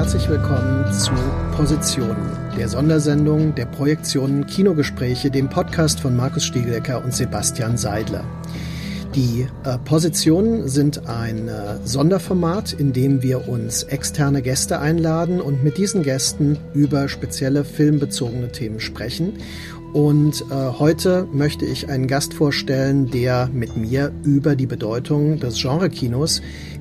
Herzlich willkommen zu Positionen, der Sondersendung der Projektionen Kinogespräche, dem Podcast von Markus Stiegecker und Sebastian Seidler. Die äh, Positionen sind ein äh, Sonderformat, in dem wir uns externe Gäste einladen und mit diesen Gästen über spezielle filmbezogene Themen sprechen. Und äh, heute möchte ich einen Gast vorstellen, der mit mir über die Bedeutung des Genrekinos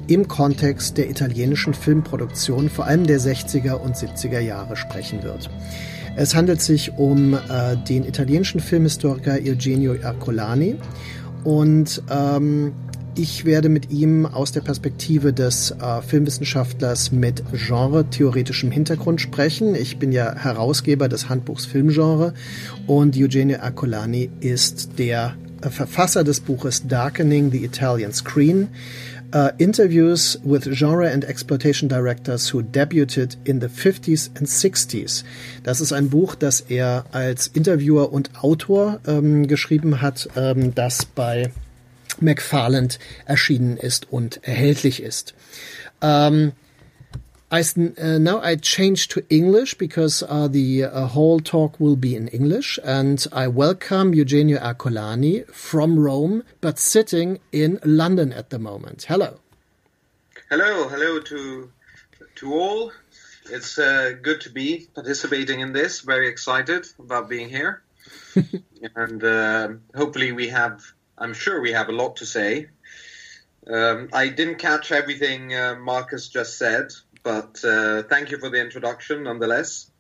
im Kontext der italienischen Filmproduktion, vor allem der 60er und 70er Jahre, sprechen wird. Es handelt sich um äh, den italienischen Filmhistoriker Eugenio Ercolani und ähm, ich werde mit ihm aus der Perspektive des äh, Filmwissenschaftlers mit genre-theoretischem Hintergrund sprechen. Ich bin ja Herausgeber des Handbuchs Filmgenre und Eugenio Ercolani ist der äh, Verfasser des Buches Darkening the Italian Screen, uh, interviews with genre and exploitation directors who debuted in the 50s and 60s. Das ist ein Buch, das er als Interviewer und Autor ähm, geschrieben hat, ähm, das bei McFarland erschienen ist und erhältlich ist. Um, I uh, now I change to English because uh, the uh, whole talk will be in English, and I welcome Eugenio Ercolani from Rome, but sitting in London at the moment. Hello. Hello, hello to to all. It's uh, good to be participating in this. Very excited about being here, and uh, hopefully we have. I'm sure we have a lot to say. Um, I didn't catch everything uh, Marcus just said, but uh, thank you for the introduction nonetheless.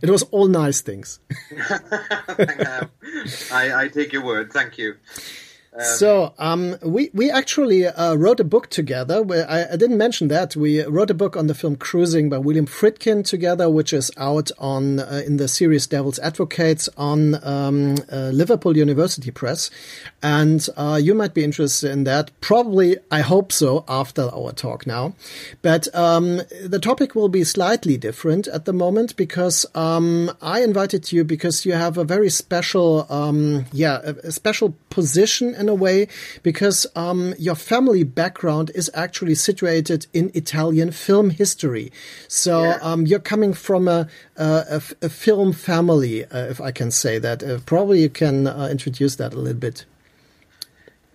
It was all nice things. I, I, take your word. Thank you. Um, so um, we we actually uh, wrote a book together. Where I, I, didn't mention that we wrote a book on the film Cruising by William Friedkin together, which is out on uh, in the series Devil's Advocates on um, uh, Liverpool University Press, and uh, you might be interested in that. Probably, I hope so after our talk now. But um, the topic will be slightly different at the moment because um, I invited you because you have a very special, yeah, a, a special position in a way because um, your family background is actually situated in Italian film history. So yeah. um, you're coming from a, a, a film family, uh, if I can say that. Uh, probably you can uh, introduce that a little bit.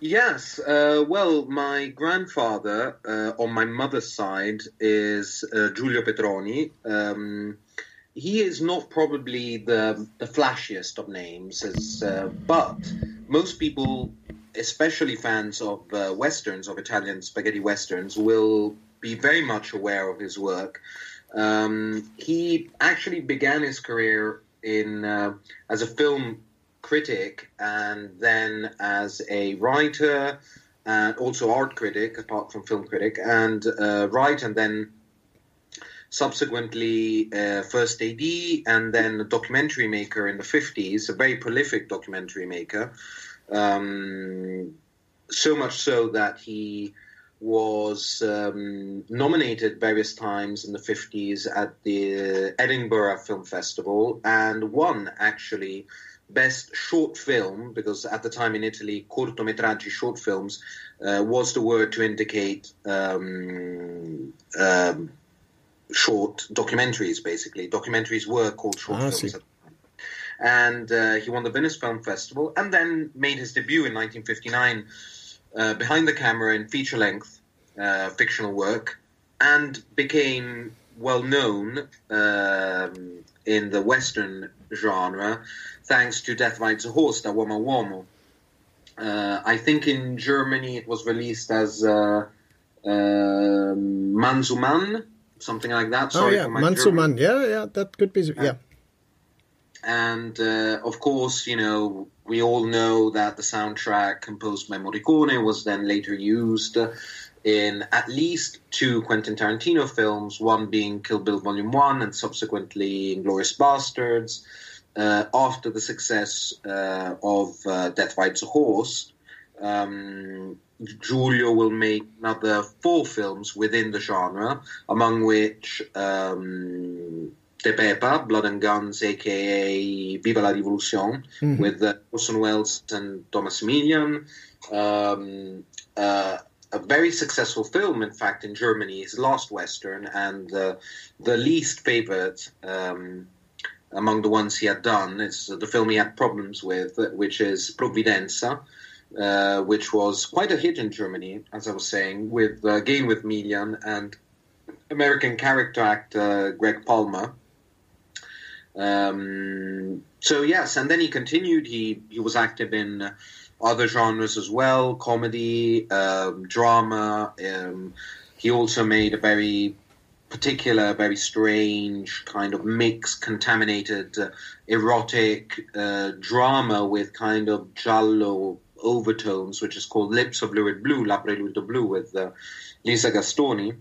Yes, uh, well, my grandfather uh, on my mother's side is uh, Giulio Petroni. Um, he is not probably the the flashiest of names, as, uh, but most people especially fans of uh, westerns, of Italian spaghetti westerns, will be very much aware of his work. Um, he actually began his career in uh, as a film critic and then as a writer and also art critic, apart from film critic, and uh, write and then subsequently uh, first AD and then a documentary maker in the 50s, a very prolific documentary maker. Um, so much so that he was um, nominated various times in the 50s at the Edinburgh Film Festival and won actually best short film because at the time in Italy cortometraggi short films uh, was the word to indicate um, um, short documentaries basically. Documentaries were called short ah, films and uh, he won the Venice Film Festival, and then made his debut in 1959 uh, behind the camera in feature length uh, fictional work, and became well known um, in the Western genre thanks to Death Rides a Horse, da Uomo Uomo. Uh, I think in Germany it was released as uh, uh, Manzuman, something like that. Oh, Sorry oh yeah, Manzuman. Yeah, yeah, that could be. Yeah. and uh, of course, you know, we all know that the soundtrack composed by Morricone was then later used in at least two Quentin Tarantino films, one being Kill Bill Volume 1 and subsequently Inglourious Basterds. Uh, after the success uh, of uh, Death Rides a Horse, um, Giulio will make another four films within the genre, among which um, Tepepa, Blood and Guns, aka Viva la Revolution, mm-hmm. with uh, Orson Welles and Tomas Milian. Um, uh, a very successful film, in fact, in Germany, his last Western, and uh, the least favorite um, among the ones he had done is the film he had problems with, which is Provvidenza, uh, which was quite a hit in Germany, as I was saying, with uh, again with Milian and American character actor Gregg Palmer. Um, so yes, and then he continued. He he was active in other genres as well, comedy, um, drama. Um, he also made a very particular, very strange kind of mix, contaminated, uh, erotic uh, drama with kind of giallo overtones, which is called Lips of Lurid Blue, La Prelude Blue, with uh, Lisa Gastoni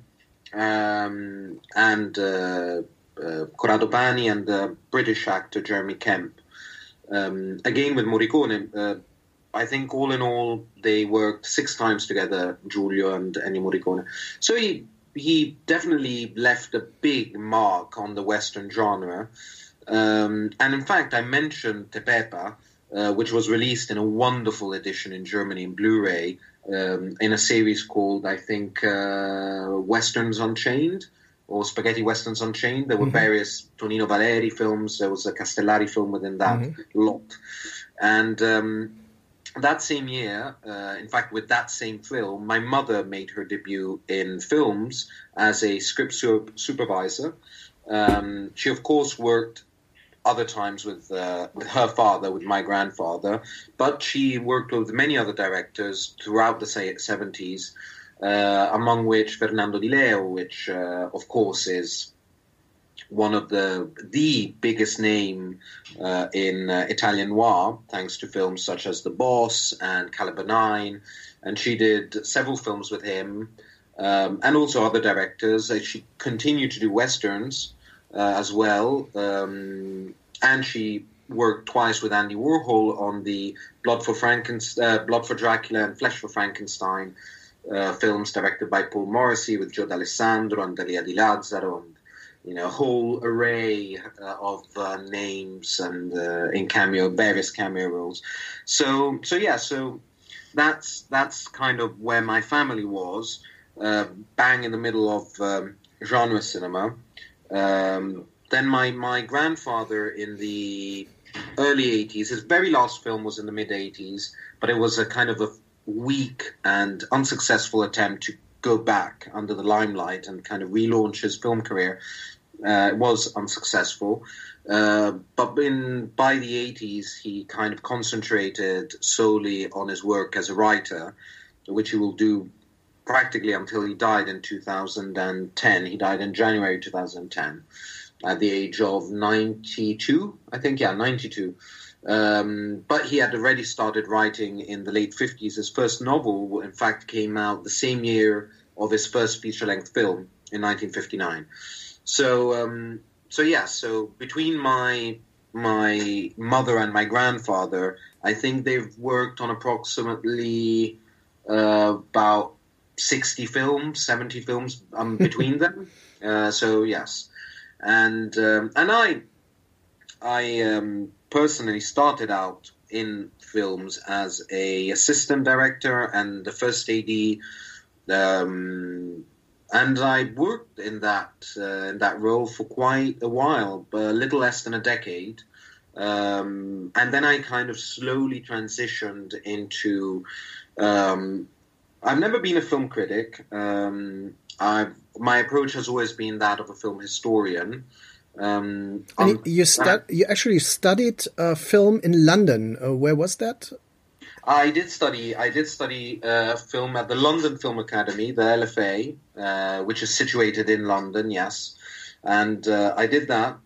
um, and uh, uh, Corrado Pani and the British actor Jeremy Kemp. Um, again with Morricone, uh, I think all in all they worked six times together, Giulio and Ennio Morricone. So he he definitely left a big mark on the Western genre. Um, and in fact, I mentioned Tepepa, uh, which was released in a wonderful edition in Germany in Blu-ray um, in a series called, I think, uh, Westerns Unchained or Spaghetti Westerns Unchained. There were mm-hmm. various Tonino Valerii films. There was a Castellari film within that mm-hmm. lot, and um, that same year, uh, in fact, with that same film, my mother made her debut in films as a script supervisor. Um, she, of course, worked other times with, uh, with her father, with my grandfather, but she worked with many other directors throughout the 70s, uh, among which Fernando Di Leo, which, uh, of course, is one of the the biggest name uh, in uh, Italian noir, thanks to films such as The Boss and Caliber Nine, and she did several films with him, um, and also other directors. She continued to do westerns as well, um, and she worked twice with Andy Warhol on the Blood for Frankenstein, uh, Blood for Dracula, and Flesh for Frankenstein. Uh, films directed by Paul Morrissey with Joe Dallesandro and Dalia Di Lazzaro and you know, a whole array uh, of uh, names and uh, in cameo, various cameo roles. So, so yeah, so that's that's kind of where my family was, uh, bang in the middle of um, genre cinema. Um, then my my grandfather in the early 80s, his very last film was in the mid 80s, but it was a kind of a weak and unsuccessful attempt to go back under the limelight and kind of relaunch his film career. Uh, it was unsuccessful. Uh, but in by the 80s, he kind of concentrated solely on his work as a writer, which he will do practically until he died in 2010. He died in January 2010 at the age of 92, I think, yeah, 92. Um, but he had already started writing in the late 50s. His first novel, in fact, came out the same year of his first feature length film in 1959. So um, so yeah, so between my my mother and my grandfather, I think they've worked on approximately uh, about sixty films, seventy films um, between them. Uh, so yes, and um, and I I um, personally started out in films as a assistant director and the first AD. Um, and I worked in that uh, in that role for quite a while, but a little less than a decade. Um, and then I kind of slowly transitioned into. Um, I've never been a film critic. Um, I've, my approach has always been that of a film historian. Um, and you, stu- you actually studied uh, film in London. Uh, where was that? I did study. I did study uh, film at the London Film Academy, the LFA, uh, which is situated in London. Yes, and uh, I did that.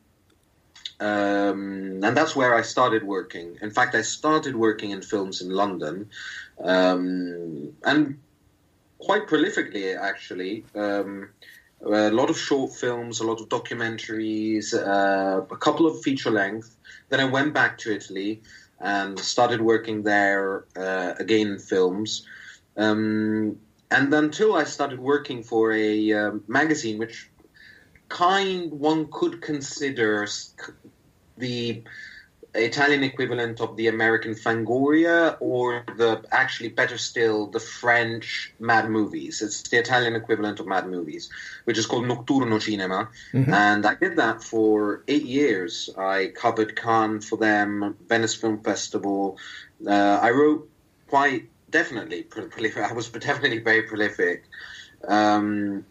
Um, and that's where I started working. In fact, I started working in films in London, um, and quite prolifically, actually. Um, a lot of short films, a lot of documentaries, uh, a couple of feature length. Then I went back to Italy and started working there uh, again in films. Um, and until I started working for a uh, magazine, which kind one could consider the Italian equivalent of the American Fangoria, or the actually better still, the French Mad Movies. It's the Italian equivalent of Mad Movies, which is called Nocturno Cinema. Mm-hmm. And I did that for eight years. I covered Cannes for them, Venice Film Festival. Uh, I wrote quite definitely prolific. I was definitely very prolific. Um,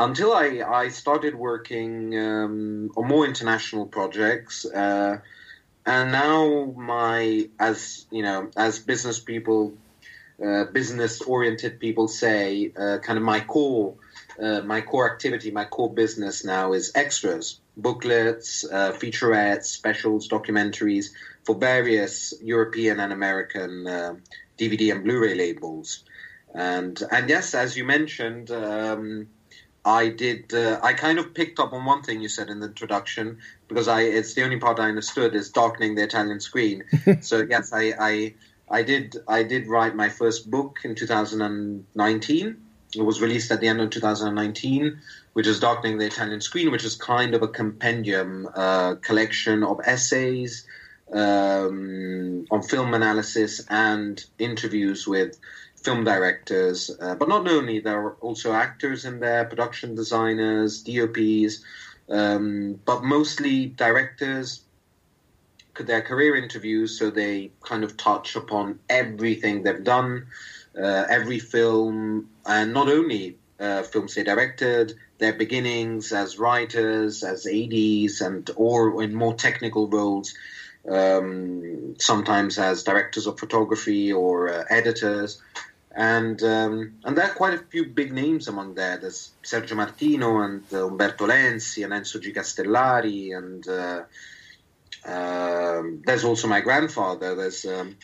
until I, I started working um, on more international projects. Uh, and now my as you know as business people uh, business oriented people say uh, kind of my core uh, my core activity my core business now is extras booklets uh, featurettes specials documentaries for various european and american dvd uh, and blu-ray labels and and yes as you mentioned um, I did. Uh, I kind of picked up on one thing you said in the introduction because I. It's the only part I understood is darkening the Italian screen. so yes, I, I. I did. I did write my first book in 2019. It was released at the end of 2019, which is Darkening the Italian Screen, which is kind of a compendium uh, collection of essays um, on film analysis and interviews with film directors, uh, but not only, there are also actors in there, production designers, DOPs, um, but mostly directors. Could their career interviews, so they kind of touch upon everything they've done, uh, every film, and not only uh, films they directed, their beginnings as writers, as ADs, and or in more technical roles, um, sometimes as directors of photography or uh, editors and um, and there are quite a few big names among there. There's Sergio Martino and uh, Umberto Lenzi and Enzo G. Castellari, and uh, uh, there's also my grandfather. There's um,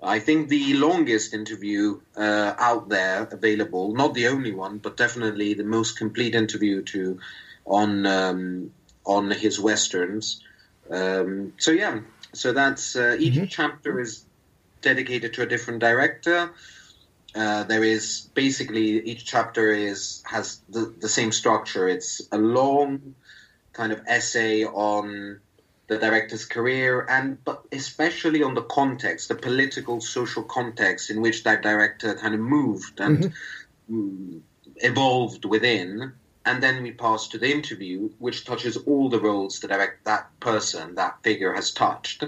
I think the longest interview uh, out there available, not the only one, but definitely the most complete interview to on um, on his westerns. Um, so yeah, so that's uh, each mm-hmm. chapter is dedicated to a different director. Uh, there is basically each chapter is has the, the same structure. It's a long kind of essay on the director's career and but especially on the context, the political social context in which that director kind of moved and mm-hmm. evolved within. And then we pass to the interview, which touches all the roles that direct that person, that figure has touched.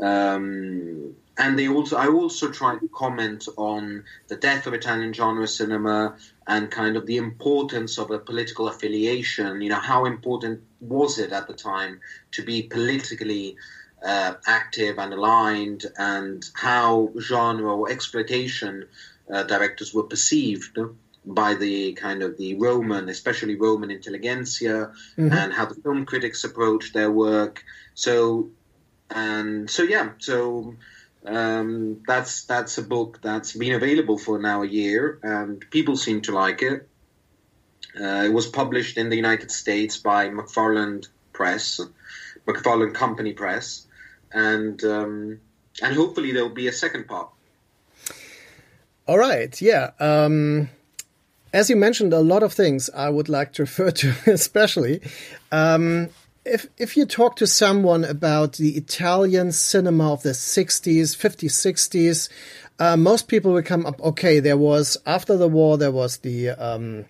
Um, and they also I also try to comment on the death of Italian genre cinema and kind of the importance of a political affiliation. You know, how important was it at the time to be politically uh, active and aligned, and how genre or exploitation uh, directors were perceived by the kind of the Roman, especially Roman intelligentsia, mm-hmm. and how the film critics approached their work. So, and so yeah, so um, that's that's a book that's been available for now a year, and people seem to like it. Uh, it was published in the United States by McFarland Press, McFarland Company Press, and um, and hopefully there'll be a second part. All right, yeah. Um, as you mentioned, a lot of things I would like to refer to, especially. Um, if if you talk to someone about the Italian cinema of the 60s, 50s, 60s, uh, most people will come up. Okay, there was after the war, there was the um,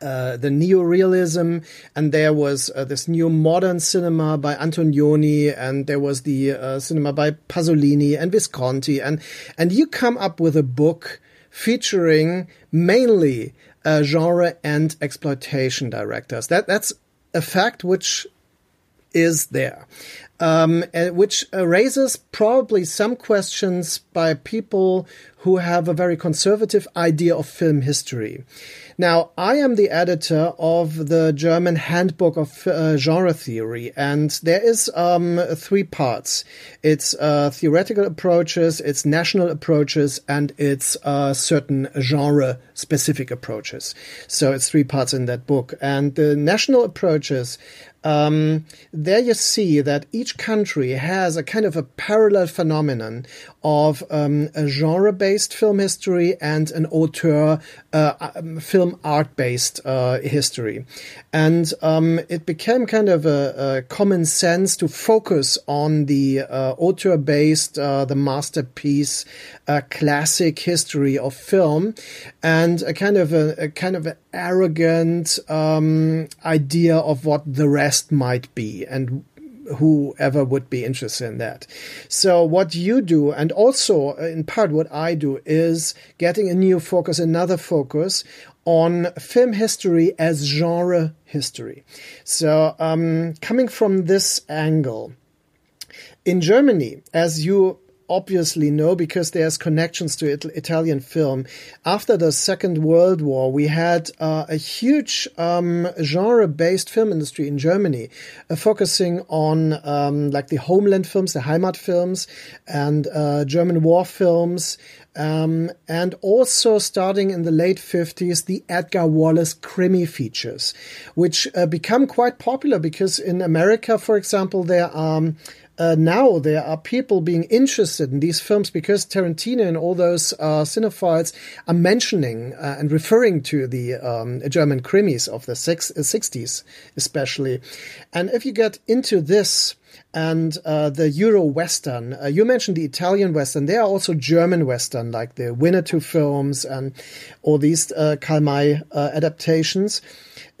uh, the neorealism, and there was uh, this new modern cinema by Antonioni, and there was the uh, cinema by Pasolini and Visconti, and and you come up with a book featuring mainly uh, genre and exploitation directors. That that's a fact which is there. um, uh, which raises probably some questions by people who have a very conservative idea of film history. Now, I am the editor of the German Handbook of uh, Genre Theory, and there is um, three parts. It's uh, theoretical approaches, it's national approaches, and it's uh, certain genre specific approaches. So it's three parts in that book. And the national approaches um, there you see that each country has a kind of a parallel phenomenon of um, a genre-based film history and an auteur uh, um, film art-based uh, history, and um, it became kind of a, a, common sense to focus on the uh, auteur-based, uh, the masterpiece, uh, classic history of film, and a kind of a, a kind of arrogant um, idea of what the rest might be and whoever would be interested in that. So what you do, and also uh, in part what I do, is getting a new focus, another focus on film history as genre history. So um, coming from this angle, in Germany, as you obviously know because there's connections to it, Italian film. After the Second World War, we had uh, a huge um, genre-based film industry in Germany, uh, focusing on um, like the homeland films, the Heimat films, and uh, German war films. Um, and also starting in the late 50s, the Edgar Wallace krimi features, which uh, become quite popular because in America, for example, there are uh, now there are people being interested in these films because Tarantino and all those uh, cinephiles are mentioning uh, and referring to the um, German krimis of the six, 60s, uh, especially. And if you get into this, and uh, the Euro Western. Uh, you mentioned the Italian Western. There are also German Western, like the Winnetou films and all these uh, Karl May uh, adaptations.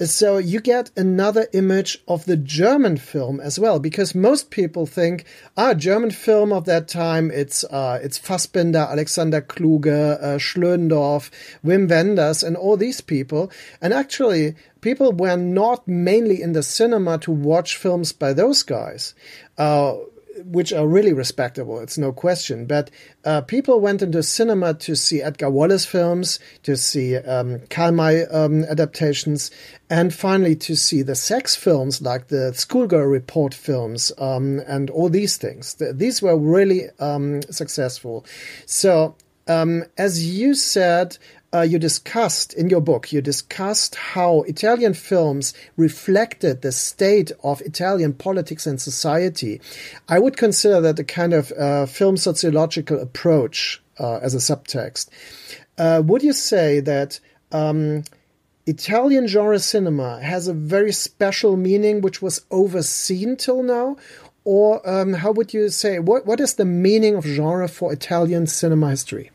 So you get another image of the German film as well, because most people think, ah, German film of that time, it's uh, it's Fassbinder, Alexander Kluge, uh, Schlöndorff, Wim Wenders, and all these people. And actually, people were not mainly in the cinema to watch films by those guys. Uh, which are really respectable, it's no question. But uh, people went into cinema to see Edgar Wallace films, to see um, Karl May um, adaptations, and finally to see the sex films like the Schoolgirl Report films um, and all these things. The, these were really um, successful. So, um, as you said, uh, you discussed in your book, you discussed how Italian films reflected the state of Italian politics and society. I would consider that a kind of uh, film sociological approach uh, as a subtext. Uh, would you say that um, Italian genre cinema has a very special meaning which was overseen till now? Or um, how would you say, what, what is the meaning of genre for Italian cinema history?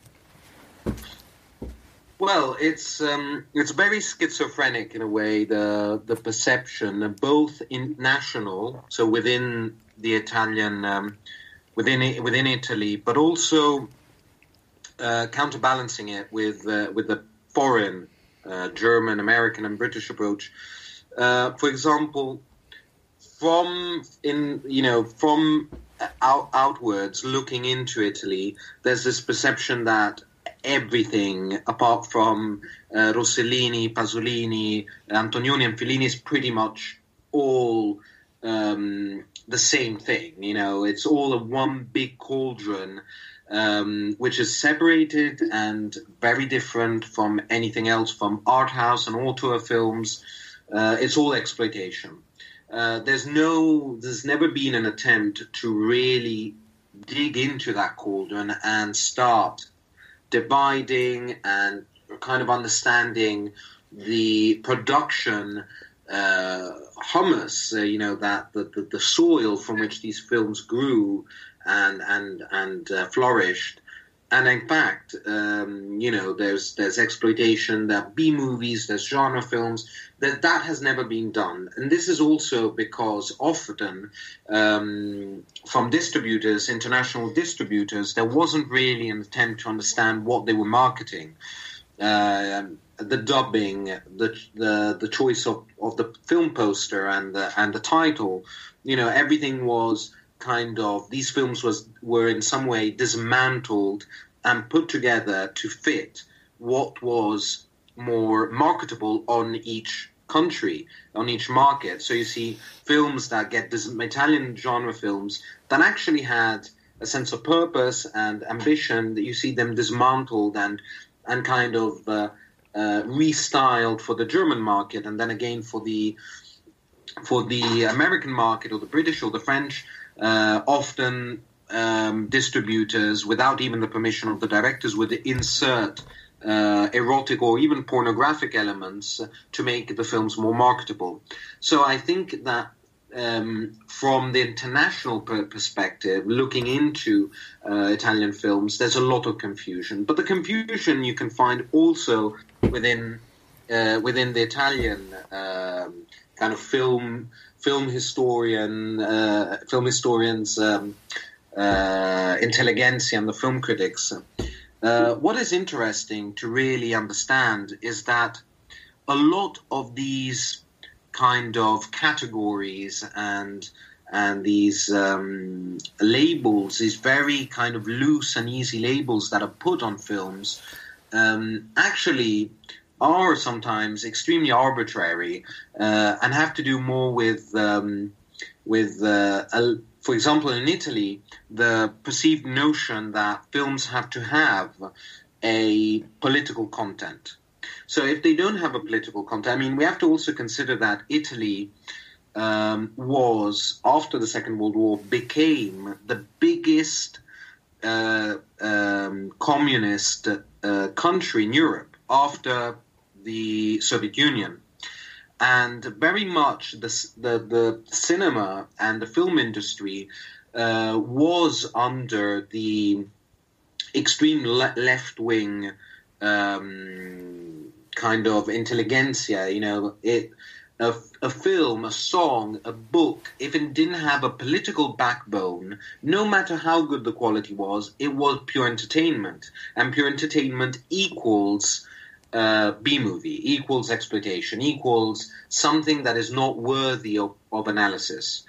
Well, it's um, it's very schizophrenic in a way. The the perception, both in national, so within the Italian, um, within within Italy, but also uh, counterbalancing it with uh, with the foreign, uh, German, American, and British approach. Uh, for example, from in you know from out, outwards looking into Italy, there's this perception that everything apart from uh, Rossellini, Pasolini, Antonioni, and Fellini is pretty much all um, the same thing. You know, it's all a one big cauldron, um, which is separated and very different from anything else from art house and auteur films. Uh, it's all exploitation. Uh, there's no, there's never been an attempt to really dig into that cauldron and start dividing and kind of understanding the production uh, humus, uh, you know, that the, the, the, soil from which these films grew and and and uh, flourished, and in fact, um, you know, there's there's exploitation, there are B movies, there's genre films. That that has never been done, and this is also because often um, from distributors, international distributors, there wasn't really an attempt to understand what they were marketing. Uh, the dubbing, the the the choice of, of the film poster and the and the title, you know, everything was kind of these films was were in some way dismantled and put together to fit what was more marketable on each country, on each market. So you see films that get this Italian genre films that actually had a sense of purpose and ambition. That you see them dismantled and and kind of uh, uh, restyled for the German market, and then again for the for the American market or the British or the French. Uh, often um, distributors, without even the permission of the directors, would insert uh, erotic or even pornographic elements to make the films more marketable. So I think that um, from the international per- perspective, looking into uh, Italian films, there's a lot of confusion. But the confusion you can find also within uh, within the Italian um, kind of film film historian uh, film historians um, uh, intelligentsia and the film critics. Uh, what is interesting to really understand is that a lot of these kind of categories and and these um, labels, these very kind of loose and easy labels that are put on films, um, actually are sometimes extremely arbitrary uh, and have to do more with um, with uh, a, for example, in Italy, the perceived notion that films have to have a political content. So if they don't have a political content, I mean, we have to also consider that Italy um, was, after the Second World War, became the biggest uh, um, communist uh, country in Europe after the Soviet Union and very much the, the, the cinema and the film industry uh, was under the extreme le- left wing um, kind of intelligentsia. You know, it a, a, film, a song, a book, if it didn't have a political backbone, no matter how good the quality was, it was pure entertainment. And pure entertainment equals uh, B movie equals exploitation equals something that is not worthy of, of analysis.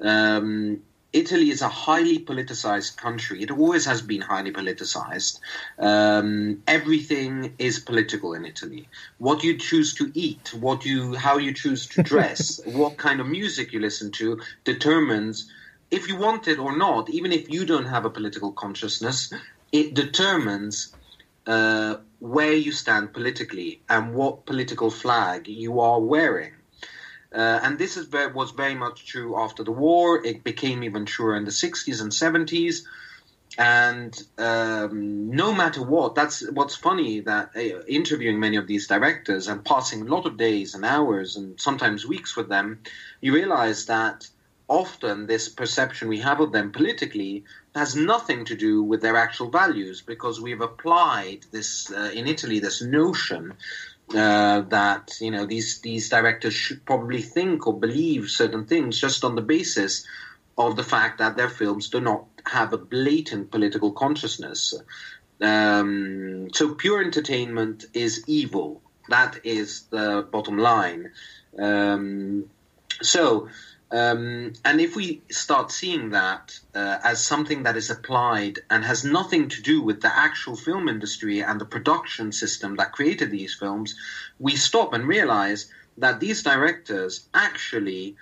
Um, Italy is a highly politicized country. It always has been highly politicized. Um, everything is political in Italy. What you choose to eat, what you, how you choose to dress, what kind of music you listen to, determines if you want it or not. Even if you don't have a political consciousness, it determines uh, where you stand politically and what political flag you are wearing. Uh, and this is very, was very much true after the war. It became even truer in the 60s and 70s. And um, no matter what, that's what's funny that uh, interviewing many of these directors and passing a lot of days and hours and sometimes weeks with them, you realize that often this perception we have of them politically has nothing to do with their actual values because we've applied this uh, in Italy this notion uh, that you know these these directors should probably think or believe certain things just on the basis of the fact that their films do not have a blatant political consciousness. Um, so pure entertainment is evil. That is the bottom line. Um, so um, and if we start seeing that uh, as something that is applied and has nothing to do with the actual film industry and the production system that created these films, we stop and realize that these directors actually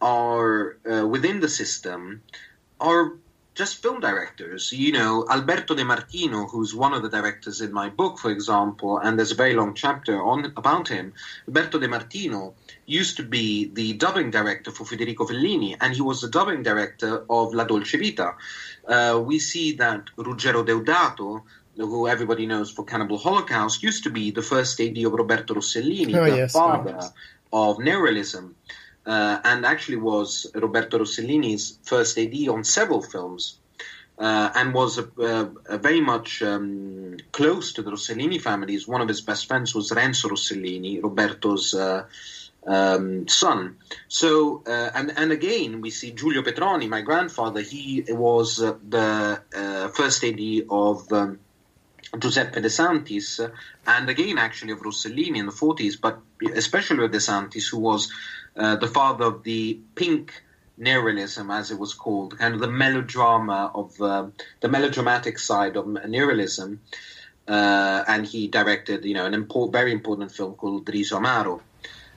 are uh, within the system are just film directors. You know, Alberto De Martino, who's one of the directors in my book, for example, and there's a very long chapter on about him. Alberto De Martino used to be the dubbing director for Federico Fellini, and he was the dubbing director of La Dolce Vita. Uh, we see that Ruggero Deodato, who everybody knows for Cannibal Holocaust, used to be the first AD of Roberto Rossellini, oh, the yes, father yes. of neorealism uh, and actually was Roberto Rossellini's first AD on several films. Uh, and was very much um, close to the Rossellini families. One of his best friends was Renzo Rossellini, Roberto's uh, um, son. So, uh, and and again, we see Giulio Petroni, my grandfather. He was uh, the uh, first AD of. Um, Giuseppe De Santis, and again, actually, of Rossellini in the 40s, but especially of De Santis, who was uh, the father of the pink neorealism, as it was called, kind of the melodrama of uh, the melodramatic side of neorealism. Uh, and he directed, you know, an import, very important film called Riso Amaro,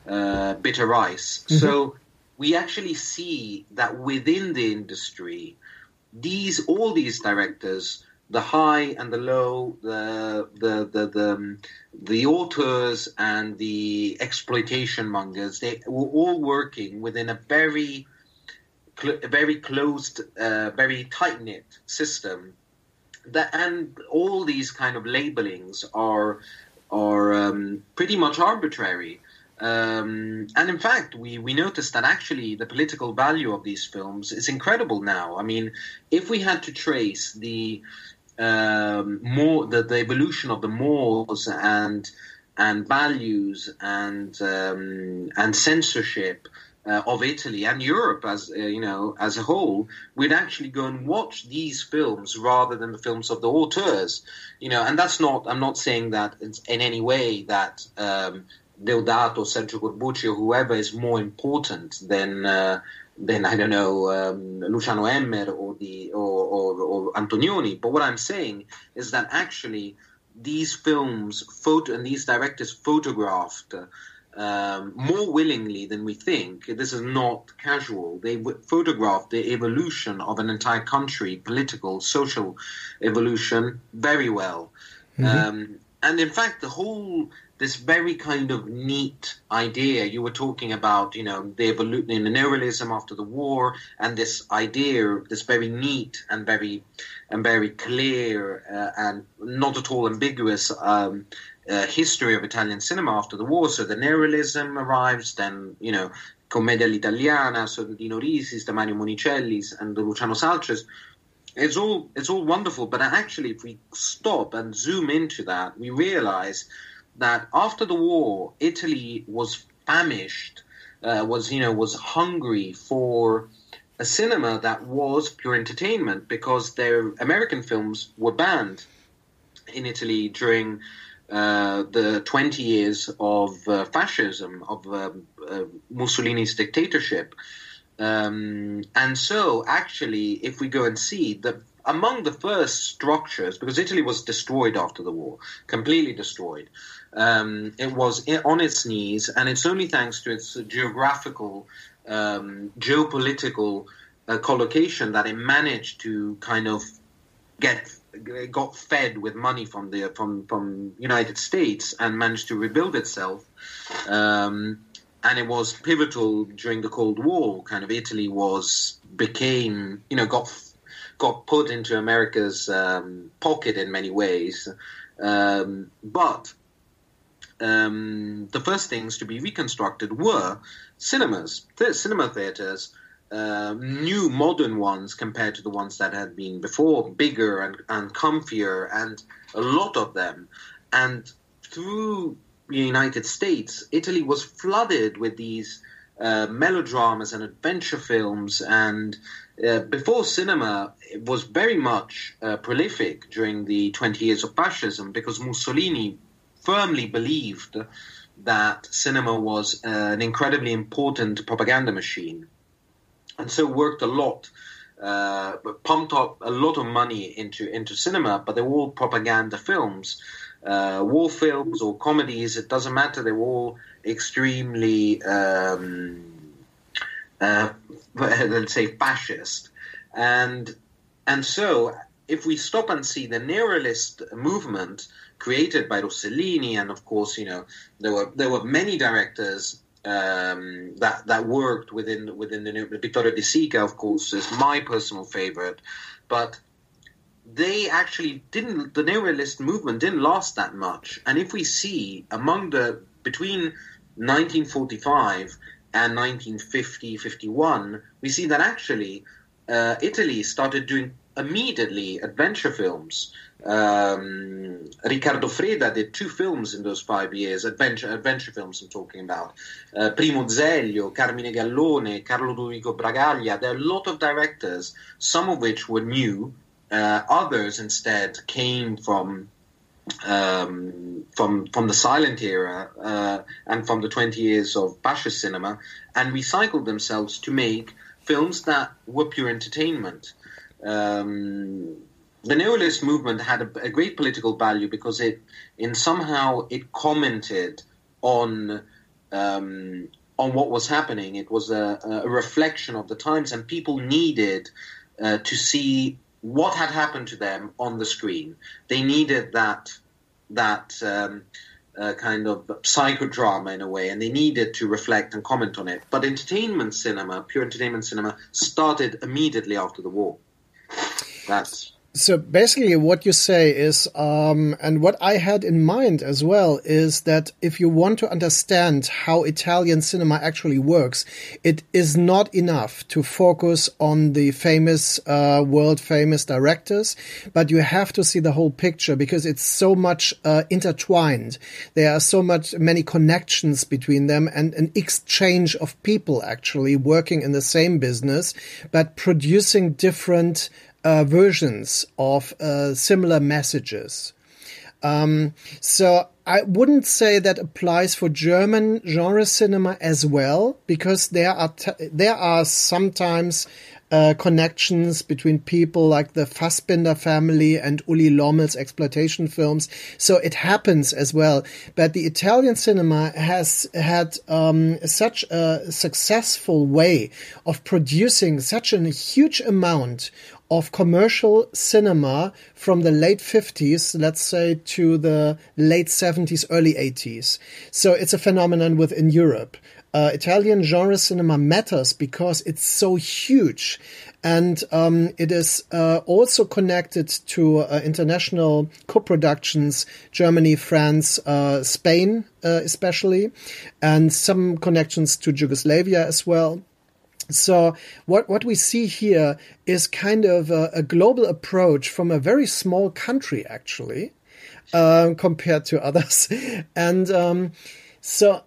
uh, Bitter Rice. Mm-hmm. So we actually see that within the industry, these all these directors the high and the low, the the the the, the authors and the exploitation mongers, they were all working within a very a very closed, uh, very tight knit system. That and all these kind of labelings are are um, pretty much arbitrary. Um, and in fact, we, we noticed that actually the political value of these films is incredible now. I mean, if we had to trace the um, more the, the evolution of the mores and and values and um, and censorship uh, of Italy and Europe as uh, you know as a whole, we'd actually go and watch these films rather than the films of the auteurs. You know, and that's not. I'm not saying that in any way that um, Deodato, Sergio Corbucci, or whoever is more important than. Uh, than I don't know um, Luciano Emmer or the or, or, or, Antonioni. But what I'm saying is that actually these films photo and these directors photographed um, more willingly than we think. This is not casual. They photographed the evolution of an entire country, political, social evolution, very well. Mm-hmm. Um, and in fact, the whole this very kind of neat idea you were talking about, you know, the evolution in neorealism after the war, and this idea, this very neat and very and very clear uh, and not at all ambiguous um, uh, history of Italian cinema after the war. So the neorealism arrives, then you know, Commedia l'italiana, so the Dino Risis, the Mario Monicelli's, and the Luciano Saltres it's all it's all wonderful, but actually, if we stop and zoom into that, we realize that after the war, Italy was famished, uh, was you know was hungry for a cinema that was pure entertainment because their American films were banned in Italy during uh, the 20 years of uh, fascism, of um, uh, Mussolini's dictatorship. Um, and so, actually, if we go and see the among the first structures, because Italy was destroyed after the war, completely destroyed, um, it was on its knees, and it's only thanks to its geographical, um, geopolitical uh, collocation that it managed to kind of get got fed with money from the from from United States and managed to rebuild itself. Um, and it was pivotal during the Cold War. Kind of Italy was became you know got got put into America's um, pocket in many ways, um, but um, the first things to be reconstructed were cinemas, cinema theaters, uh, new modern ones compared to the ones that had been before, bigger and, and comfier, and a lot of them. And through the United States, Italy was flooded with these uh, melodramas and adventure films. And uh, before cinema, it was very much uh, prolific during the 20 years of fascism because Mussolini firmly believed that cinema was uh, an incredibly important propaganda machine, and so worked a lot, uh, pumped up a lot of money into into cinema. But they were all propaganda films, uh, war films or comedies. It doesn't matter. They were all extremely, um, uh, let's say, fascist, and and so if we stop and see the neorealist movement created by Rossellini, and of course, you know, there were there were many directors um, that that worked within within the new Vittorio De Sica, of course, is my personal favorite, but they actually didn't. The neorealist movement didn't last that much, and if we see among the between 1945 and 1950 51, we see that actually uh, Italy started doing immediately adventure films. Um, Riccardo Freda did two films in those five years, adventure adventure films. I'm talking about uh, Primo Zeglio, Carmine Gallone, Carlo Ludovico Bragaglia. There are a lot of directors, some of which were new. Uh, others instead came from um, from from the silent era uh, and from the 20 years of fascist cinema, and recycled themselves to make films that were pure entertainment. Um, the neorealist movement had a, a, great political value because it, in somehow, it commented on um, on what was happening. It was a, a, reflection of the times, and people needed uh, to see what had happened to them on the screen. They needed that that um, uh, kind of psychodrama in a way, and they needed to reflect and comment on it. But entertainment cinema, pure entertainment cinema, started immediately after the war. That's so basically, what you say is, um, and what I had in mind as well, is that if you want to understand how Italian cinema actually works, it is not enough to focus on the famous, uh, world famous directors, but you have to see the whole picture because it's so much uh, intertwined. There are so much many connections between them and an exchange of people actually working in the same business, but producing different uh, versions of uh, similar messages. Um, so I wouldn't say that applies for German genre cinema as well, because there are there are sometimes uh, connections between people like the Fassbinder family and Uli Lommel's exploitation films. So it happens as well. But the Italian cinema has had um, such a successful way of producing such a huge amount of commercial cinema from the late 50s, let's say, to the late 70s, early 80s. So it's a phenomenon within Europe. Uh, Italian genre cinema matters because it's so huge. And um, it is uh, also connected to uh, international co-productions, Germany, France, uh, Spain, uh, especially, and some connections to Yugoslavia as well. So what what we see here is kind of a, a global approach from a very small country, actually, uh, compared to others, and um, so.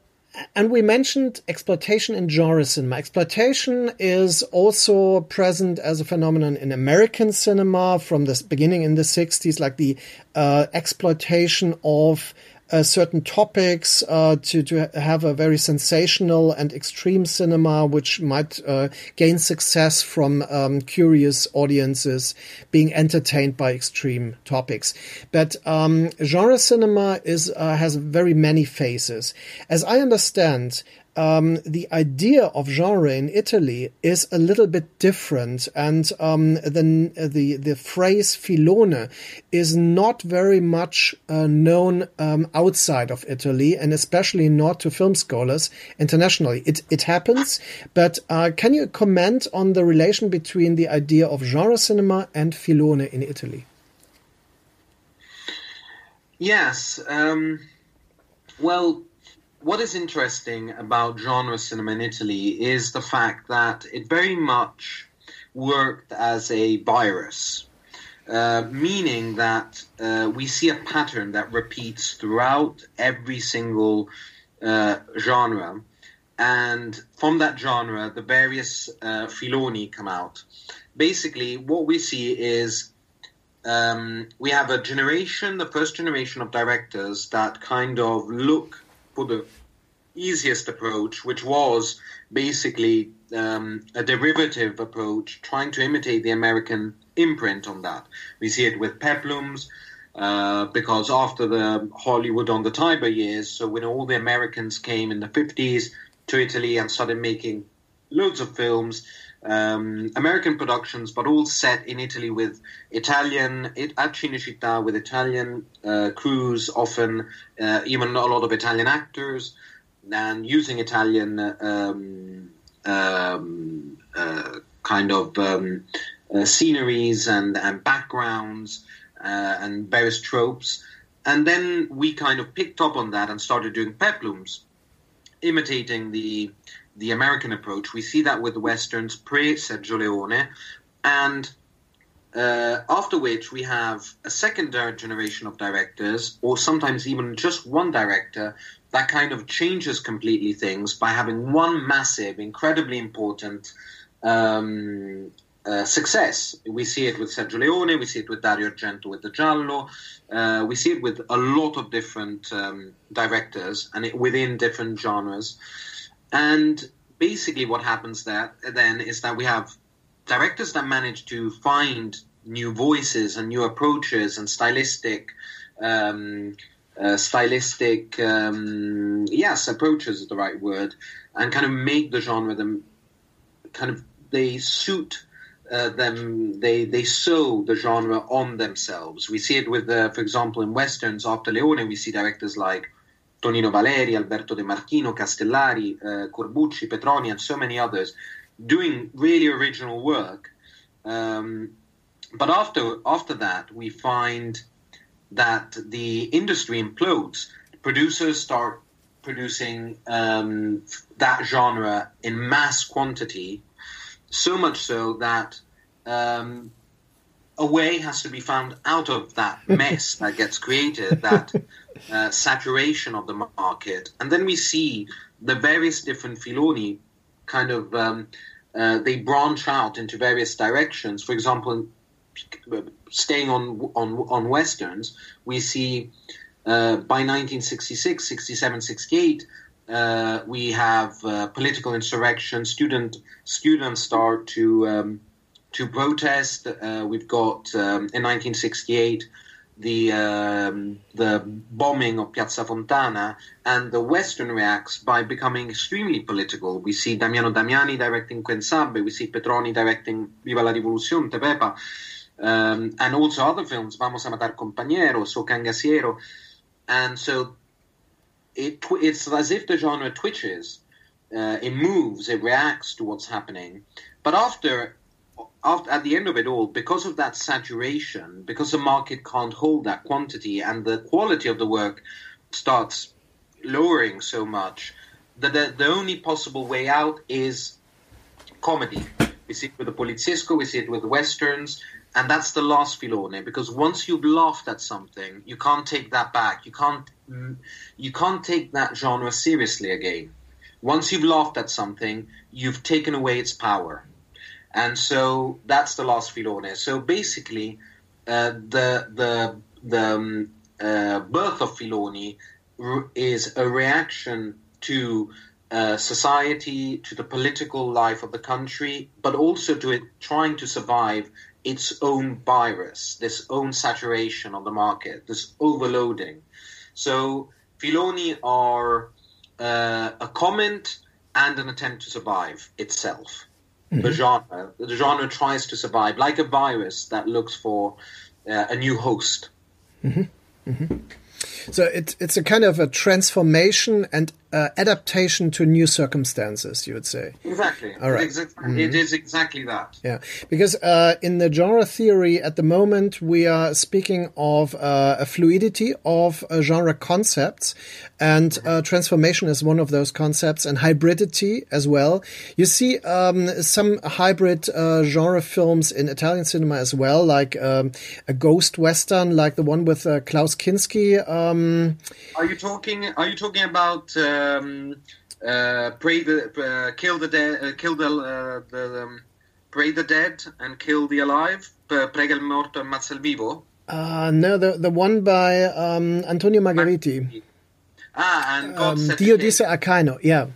And we mentioned exploitation in genre cinema. Exploitation is also present as a phenomenon in American cinema from the beginning in the 60s, like the uh, exploitation of uh, certain topics uh, to to have a very sensational and extreme cinema, which might uh, gain success from um, curious audiences being entertained by extreme topics. But um, genre cinema is uh, has very many faces, as I understand um, the idea of genre in Italy is a little bit different, and um, the the the phrase filone is not very much uh, known um, outside of Italy, and especially not to film scholars internationally. It it happens, but uh, can you comment on the relation between the idea of genre cinema and filone in Italy? Yes. Um, well, what is interesting about genre cinema in Italy is the fact that it very much worked as a virus, uh, meaning that uh, we see a pattern that repeats throughout every single uh, genre. And from that genre, the various uh, filoni come out. Basically, what we see is um, we have a generation, the first generation of directors that kind of look for the easiest approach, which was basically um, a derivative approach, trying to imitate the American imprint on that. We see it with peplums, uh, because after the Hollywood on the Tiber years, so when all the Americans came in the 50s to Italy and started making loads of films, um, American productions, but all set in Italy with Italian, at Cinecittà, with Italian uh, crews, often uh, even a lot of Italian actors, and using Italian um, um, uh, kind of um, uh, sceneries and, and backgrounds uh, and various tropes. And then we kind of picked up on that and started doing peplums, imitating the the American approach. We see that with the westerns pre Sergio Leone, and uh, after which we have a second generation of directors, or sometimes even just one director, that kind of changes completely things by having one massive, incredibly important um, uh, success. We see it with Sergio Leone, we see it with Dario Argento with the Giallo, uh, we see it with a lot of different um, directors and it, within different genres. And basically what happens there then is that we have directors that manage to find new voices and new approaches and stylistic um, uh, stylistic um, yes approaches is the right word and kind of make the genre them kind of they suit uh, them they they sew the genre on themselves. We see it with uh, for example in westerns after leone we see directors like tonino Valerii alberto de martino castellari uh, corbucci petroni and so many others doing really original work um, but after after that we find that the industry implodes. Producers start producing um, that genre in mass quantity, so much so that um, a way has to be found out of that mess that gets created, that uh, saturation of the market. And then we see the various different filoni kind of. Um, uh, they branch out into various directions. For example, staying on on on westerns, we see uh, by 1966, 67, 68. Uh, we have uh, political insurrection. Student students start to um, to protest. Uh, we've got um, in 1968 the um, the bombing of Piazza Fontana, and the Western reacts by becoming extremely political. We see Damiano Damiani directing Quien Sabe, we see Petroni directing Viva la Rivoluzione, Tepepa um, and also other films, Vamos a Matar Compañeros, So Cangaceiro. And so it, it's as if the genre twitches, uh, it moves, it reacts to what's happening. But after, after, at the end of it all, because of that saturation, because the market can't hold that quantity and the quality of the work starts lowering so much, that the, the only possible way out is comedy. We see it with the poliziesco, we see it with westerns, and that's the last filone because once you've laughed at something you can't take that back. You can't mm, you can't take that genre seriously again. Once you've laughed at something you've taken away its power and so that's the last filone so basically uh, the the the um, uh, birth of filoni is a reaction to uh, society, to the political life of the country, but also to it trying to survive its own virus, this own saturation on the market, this overloading. So Filoni are uh, a comment and an attempt to survive itself. Mm-hmm. The genre, the genre tries to survive like a virus that looks for uh, a new host. Mm-hmm. Mm-hmm. So it's it's a kind of a transformation and uh, adaptation to new circumstances, you would say. Exactly. All right. Exactly. Mm-hmm. It is exactly that. Yeah, because uh, in the genre theory at the moment we are speaking of uh, a fluidity of uh, genre concepts, and mm-hmm. uh, transformation is one of those concepts, and hybridity as well. You see um, some hybrid uh, genre films in Italian cinema as well, like um, a ghost western, like the one with Klaus Kinski. Um, are you talking? Are you talking about? Um, uh, pray the uh, kill the dead, uh, kill the, uh, the um, pray the dead and kill the alive. Prega il morto ammazza il vivo. Uh, no, the the one by um, Antonio Margheriti. Ah, and God um, Dio disse a Caino, yeah.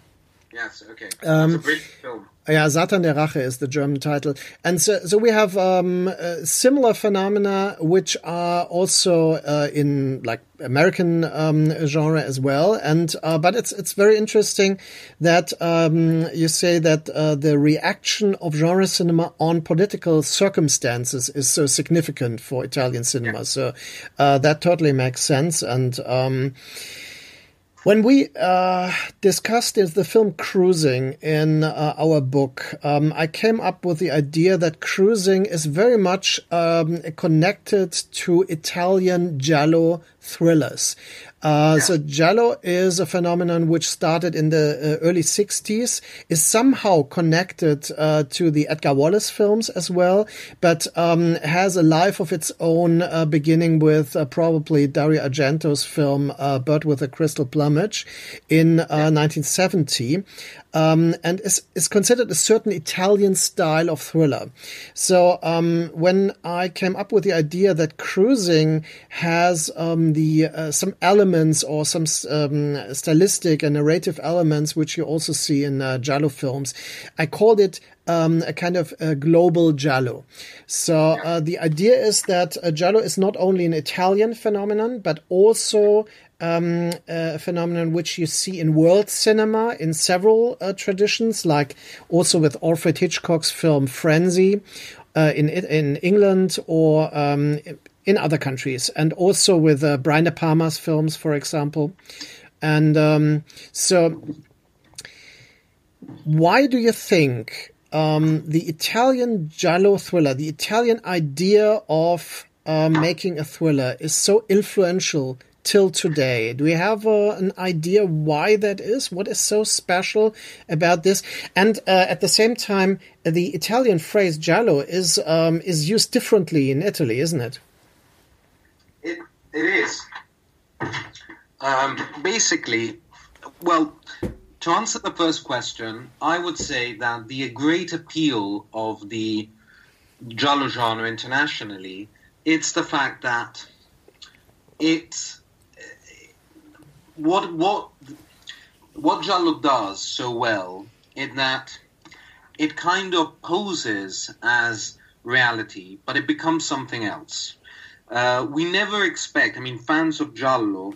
Yes, okay. Um, That's a brilliant film. Yeah, Satan der Rache is the German title. And so, so we have um, uh, similar phenomena which are also uh, in like American um, genre as well. And uh, but it's it's very interesting that um, you say that uh, the reaction of genre cinema on political circumstances is so significant for Italian cinema. Yeah. So uh, that totally makes sense. And um, when we uh, discussed the film Cruising in uh, our book, um, I came up with the idea that cruising is very much um, connected to Italian giallo thrillers. Uh. So Giallo is a phenomenon which started in the uh, early 60s, is somehow connected uh, to the Edgar Wallace films as well, but um, has a life of its own, uh, beginning with uh, probably Dario Argento's film uh, Bird with a Crystal Plumage in yeah. 1970 um, and is, is considered a certain Italian style of thriller. So um, when I came up with the idea that cruising has um, the uh, some elements or some um, stylistic and narrative elements which you also see in uh, Giallo films. I called it um, a kind of a global Giallo. So uh, the idea is that uh, Giallo is not only an Italian phenomenon, but also um, a phenomenon which you see in world cinema in several uh, traditions, like also with Alfred Hitchcock's film Frenzy uh, in in England or um, in other countries, and also with uh, Brian De Palma's films, for example. And um, so, why do you think um, the Italian giallo thriller, the Italian idea of uh, making a thriller, is so influential till today. Do we have uh, an idea why that is? What is so special about this? And uh, at the same time, the Italian phrase giallo is um, is used differently in Italy, isn't it? It it is. Um, basically, well, to answer the first question, I would say that the great appeal of the giallo genre internationally, it's the fact that it what what what Giallo does so well in that it kind of poses as reality, but it becomes something else. Uh, we never expect. I mean, fans of Giallo,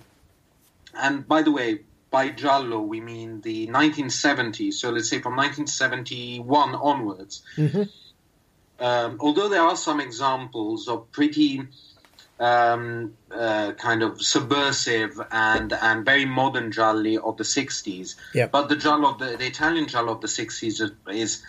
and by the way, by Giallo we mean the 1970s. So let's say from 1971 onwards. Mm-hmm. Um, although there are some examples of pretty um, uh, kind of subversive and and very modern gialli of the 60s. Yep. But the giallo of the, the Italian giallo of the 60s is, is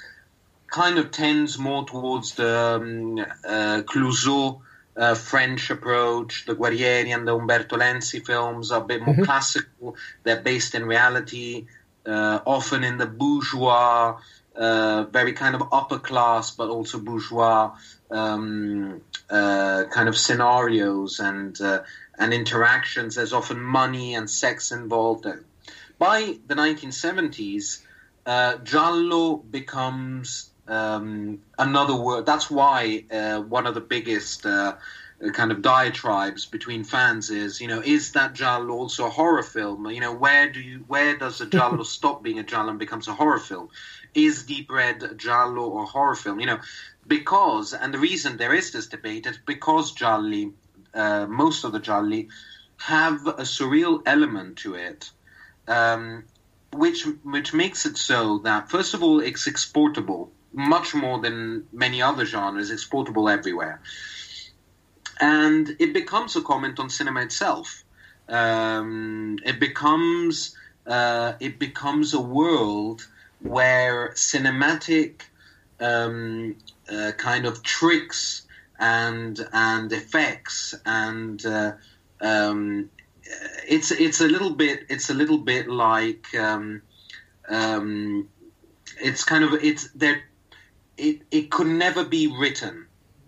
kind of tends more towards the um, uh, Clouzot uh, French approach. The Guerrieri and the Umberto Lenzi films are a bit more mm-hmm. classical. They're based in reality, uh, often in the bourgeois, uh, very kind of upper class, but also bourgeois um, uh, kind of scenarios and uh, and interactions. There's often money and sex involved. By the 1970s, uh, giallo becomes um, another word. That's why uh, one of the biggest uh, kind of diatribes between fans is, you know, is that giallo also a horror film? You know, where do you where does a giallo stop being a giallo and becomes a horror film? Is Deep Red a giallo or horror film? You know, because, and the reason there is this debate is because Gialli, uh, most of the Gialli, have a surreal element to it, um, which which makes it so that first of all it's exportable much more than many other genres, exportable everywhere, and it becomes a comment on cinema itself. Um, it becomes uh, it becomes a world where cinematic um, uh, kind of tricks and and effects and uh, um, it's it's a little bit it's a little bit like um, um, it's kind of it's there it it could never be written.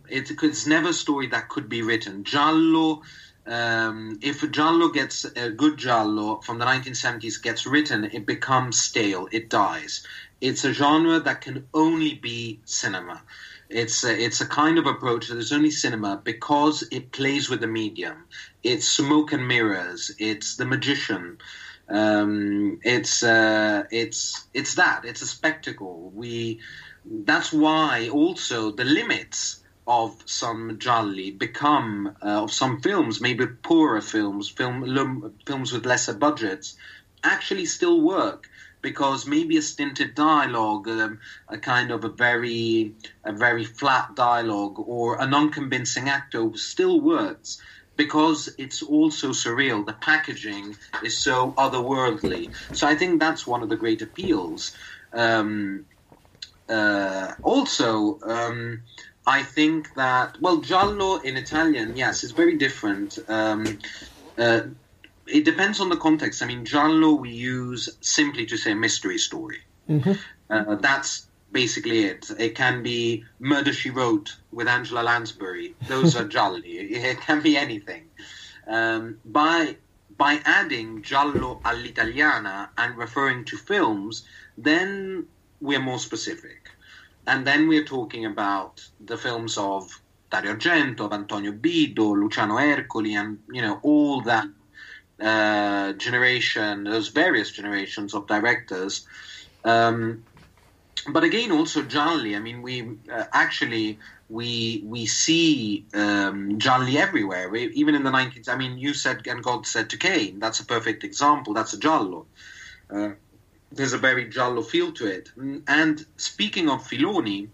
It, it's never a story that could be written. Giallo um, if giallo gets a good giallo from the 1970s gets written it becomes stale. It dies. It's a genre that can only be cinema. It's a, it's a kind of approach that is only cinema because it plays with the medium. It's smoke and mirrors. It's the magician. Um, it's uh, it's it's that. It's a spectacle. We that's why also the limits of some gialli become uh, of some films, maybe poorer films, film films with lesser budgets, actually still work because maybe a stinted dialogue, um, a kind of a very a very flat dialogue, or an unconvincing actor still works because it's also surreal. The packaging is so otherworldly. So I think that's one of the great appeals. Um, uh, also, um, I think that well, giallo in Italian, yes, it's very different. Um, uh, it depends on the context. I mean, giallo we use simply to say mystery story. Mm-hmm. Uh, that's basically it. It can be Murder She Wrote with Angela Lansbury. Those are gialli. It can be anything. Um, by by adding giallo all'italiana and referring to films, then we're more specific, and then we're talking about the films of Dario Argento, of Antonio Bido, Luciano Ercoli, and you know all that uh, generation, those various generations of directors. Um, but again, also Gialli. I mean, we uh, actually we we see um, everywhere. We, even in the 19th, I mean, you said and God said to Cain. That's a perfect example. That's a Giallo. Uh, there's a very Giallo feel to it. And speaking of Filoni,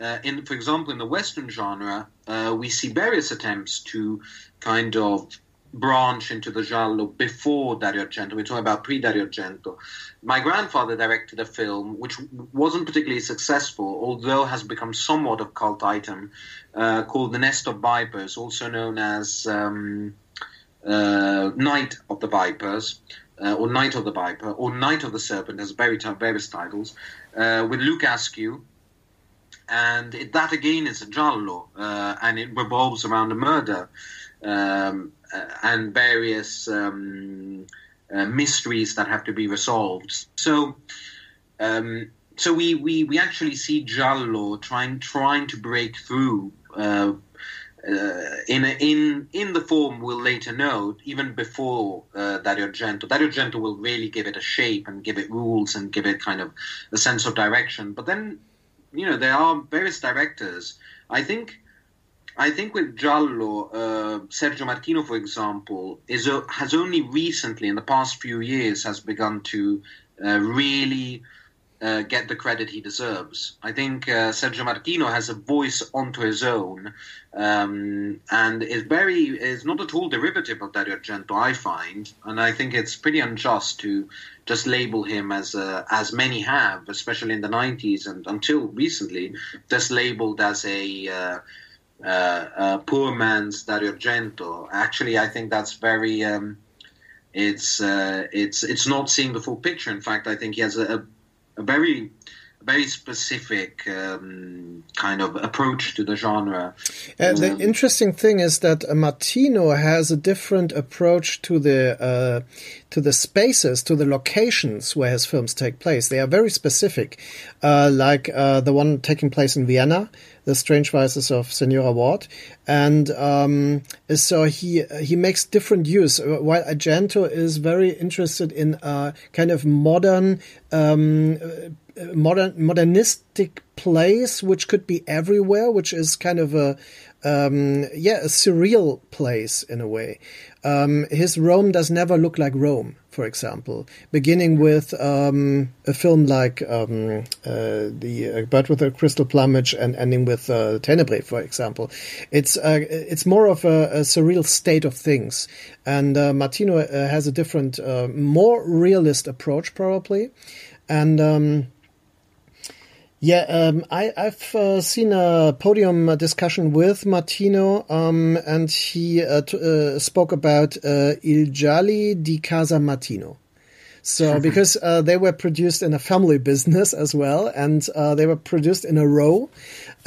uh, in for example, in the Western genre, uh, we see various attempts to kind of branch into the giallo before Dario Argento. We're talking about pre-Dario Argento. My grandfather directed a film which wasn't particularly successful, although has become somewhat of cult item, uh, called The Nest of Vipers, also known as um, uh, Night of the Vipers. Uh, or Night of the Viper, or Night of the Serpent, has various titles, uh, with Luke Askew, and it, that again is a giallo, uh, and it revolves around a murder. Um, and various um, uh, mysteries that have to be resolved. So, um, so we, we, we actually see Giallo trying trying to break through. Uh, uh, in a, in in the form we'll later note, even before uh, Dario Argento. Dario Argento will really give it a shape and give it rules and give it kind of a sense of direction. But then, you know, there are various directors. I think I think with Giallo, uh, Sergio Martino, for example, is uh, has only recently, in the past few years, has begun to uh, really uh, get the credit he deserves. I think uh, Sergio Martino has a voice onto his own, um, and is very is not at all derivative of Dario Argento. I find, and I think it's pretty unjust to just label him as uh, as many have, especially in the '90s and until recently, just labeled as a uh, poor man's Dario Argento. Actually, I think that's very. Um, it's uh, it's it's not seeing the full picture. In fact, I think he has a, a very very specific um, kind of approach to the genre. And the um, interesting thing is that uh, Martino has a different approach to the uh, to the spaces, to the locations where his films take place. They are very specific, uh, like uh, the one taking place in Vienna, The Strange Vices of Senora Ward, and um, so he he makes different use. Uh, while Argento is very interested in uh, kind of modern. Modern modernistic place which could be everywhere which is kind of a um, yeah a surreal place in a way. Um, his rome does never look like rome for example beginning with um, a film like um, uh, the uh, bird with a crystal plumage and ending with uh, tenebrae for example. It's uh, it's more of a, a, surreal state of things. And uh, martino uh, has a different uh, more realist approach probably. And um, yeah, um, I, have uh, seen a podium discussion with Martino, um, and he uh, uh, spoke about uh, Il Gialli di Casa Martino. So, because uh, they were produced in a family business as well, and uh, they were produced in a row,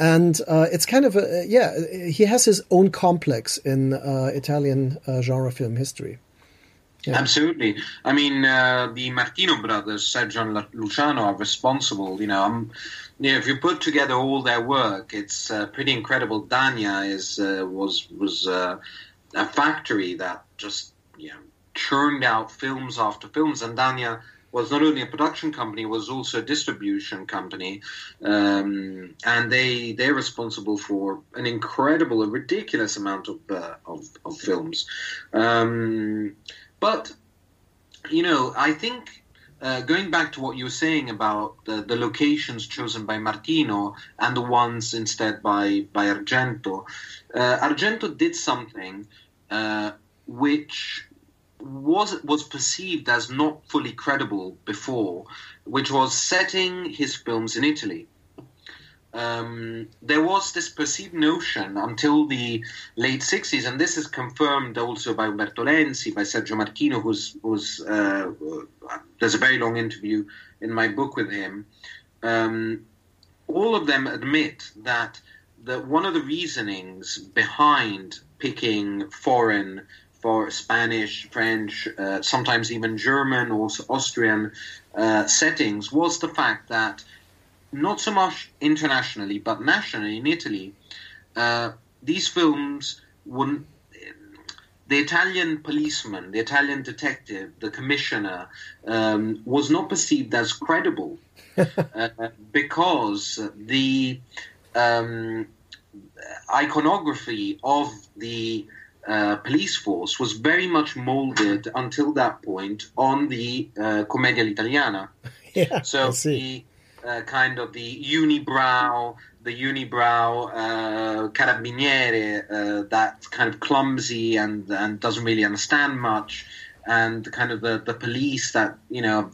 and it's kind of a yeah. He has his own complex in Italian genre film history. Yeah. Absolutely. I mean, uh, the Martino brothers, Sergio and Luciano, are responsible. You know, you know, if you put together all their work, it's uh, pretty incredible. Dania is uh, was was uh, a factory that just you know churned out films after films, and Dania was not only a production company, was also a distribution company, um, and they they're responsible for an incredible, a ridiculous amount of uh, of, of, films. Um, but you know, I think uh, going back to what you were saying about the, the, locations chosen by Martino and the ones instead by by Argento, uh, Argento did something uh, which was was perceived as not fully credible before, which was setting his films in Italy um, there was this perceived notion until the late 60s, and this is confirmed also by Umberto Lenzi, by Sergio Martino, who's, who's uh, there's a very long interview in my book with him. Um, all of them admit that the, one of the reasonings behind picking foreign for Spanish, French, uh, sometimes even German or Austrian uh, settings was the fact that not so much internationally, but nationally in Italy, uh, these films wouldn't the Italian policeman, the Italian detective, the commissioner um, was not perceived as credible uh, because the um, iconography of the uh, police force was very much molded until that point on the uh, Commedia Italiana. Yeah, so the uh, kind of the unibrow, the unibrow uh, carabiniere uh, that's kind of clumsy and and doesn't really understand much, and kind of the the police that you know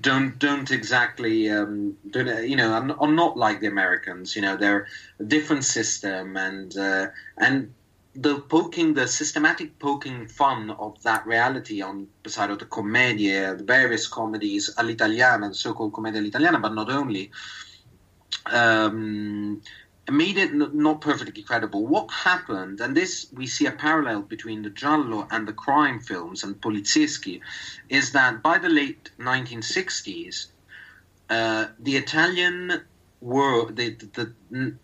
don't don't exactly um, don't you know are, are not like the Americans. You know they're a different system and uh, and the poking, the systematic poking fun of that reality on of the commedia, the various comedies all'italiana, the so-called commedia all'italiana, but not only, um, made it not perfectly credible. What happened, and this we see a parallel between the giallo and the crime films and polizieschi, is that by the late 1960s, uh, the Italian world, the, the, the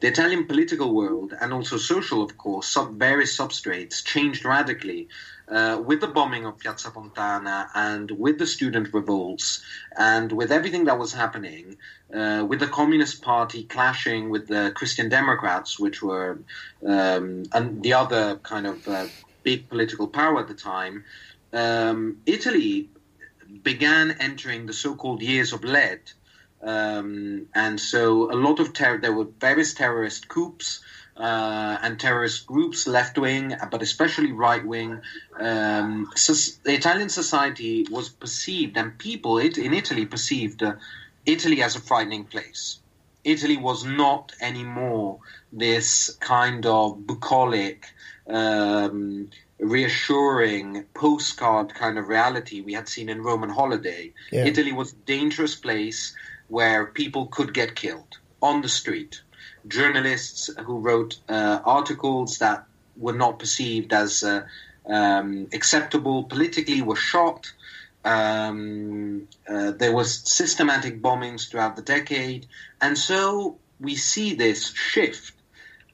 the Italian political world and also social, of course, sub- various substrates changed radically uh, with the bombing of Piazza Fontana and with the student revolts and with everything that was happening, uh, with the Communist Party clashing with the Christian Democrats, which were um, and the other kind of uh, big political power at the time. Um, Italy began entering the so-called years of lead um, and so a lot of terror, there were various terrorist coups uh, and terrorist groups, left wing, but especially right wing. Um, so the Italian society was perceived, and people in Italy perceived uh, Italy as a frightening place. Italy was not anymore this kind of bucolic, um, reassuring postcard kind of reality we had seen in Roman Holiday. Yeah. Italy was a dangerous place where people could get killed on the street. Journalists who wrote uh, articles that were not perceived as uh, um, acceptable politically were shot. Um, uh, there was systematic bombings throughout the decade, and so we see this shift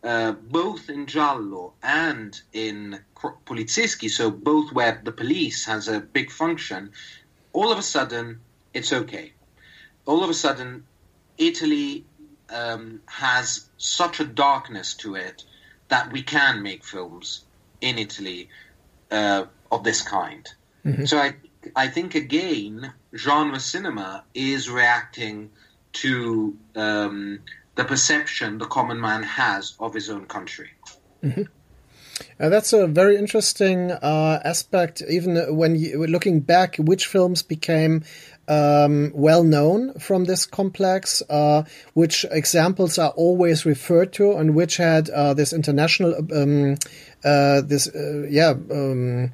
uh, both in Giallo and in Polizieschi, so both where the police has a big function. All of a sudden, it's okay all of a sudden, Italy um, has such a darkness to it that we can make films in Italy uh, of this kind. Mm-hmm. So I, I think again, genre cinema is reacting to um, the perception the common man has of his own country. Mm-hmm. Uh, that's a very interesting uh, aspect. Even when you, looking back, which films became um, well known from this complex, uh, which examples are always referred to, and which had uh, this international, um, uh, this uh, yeah um,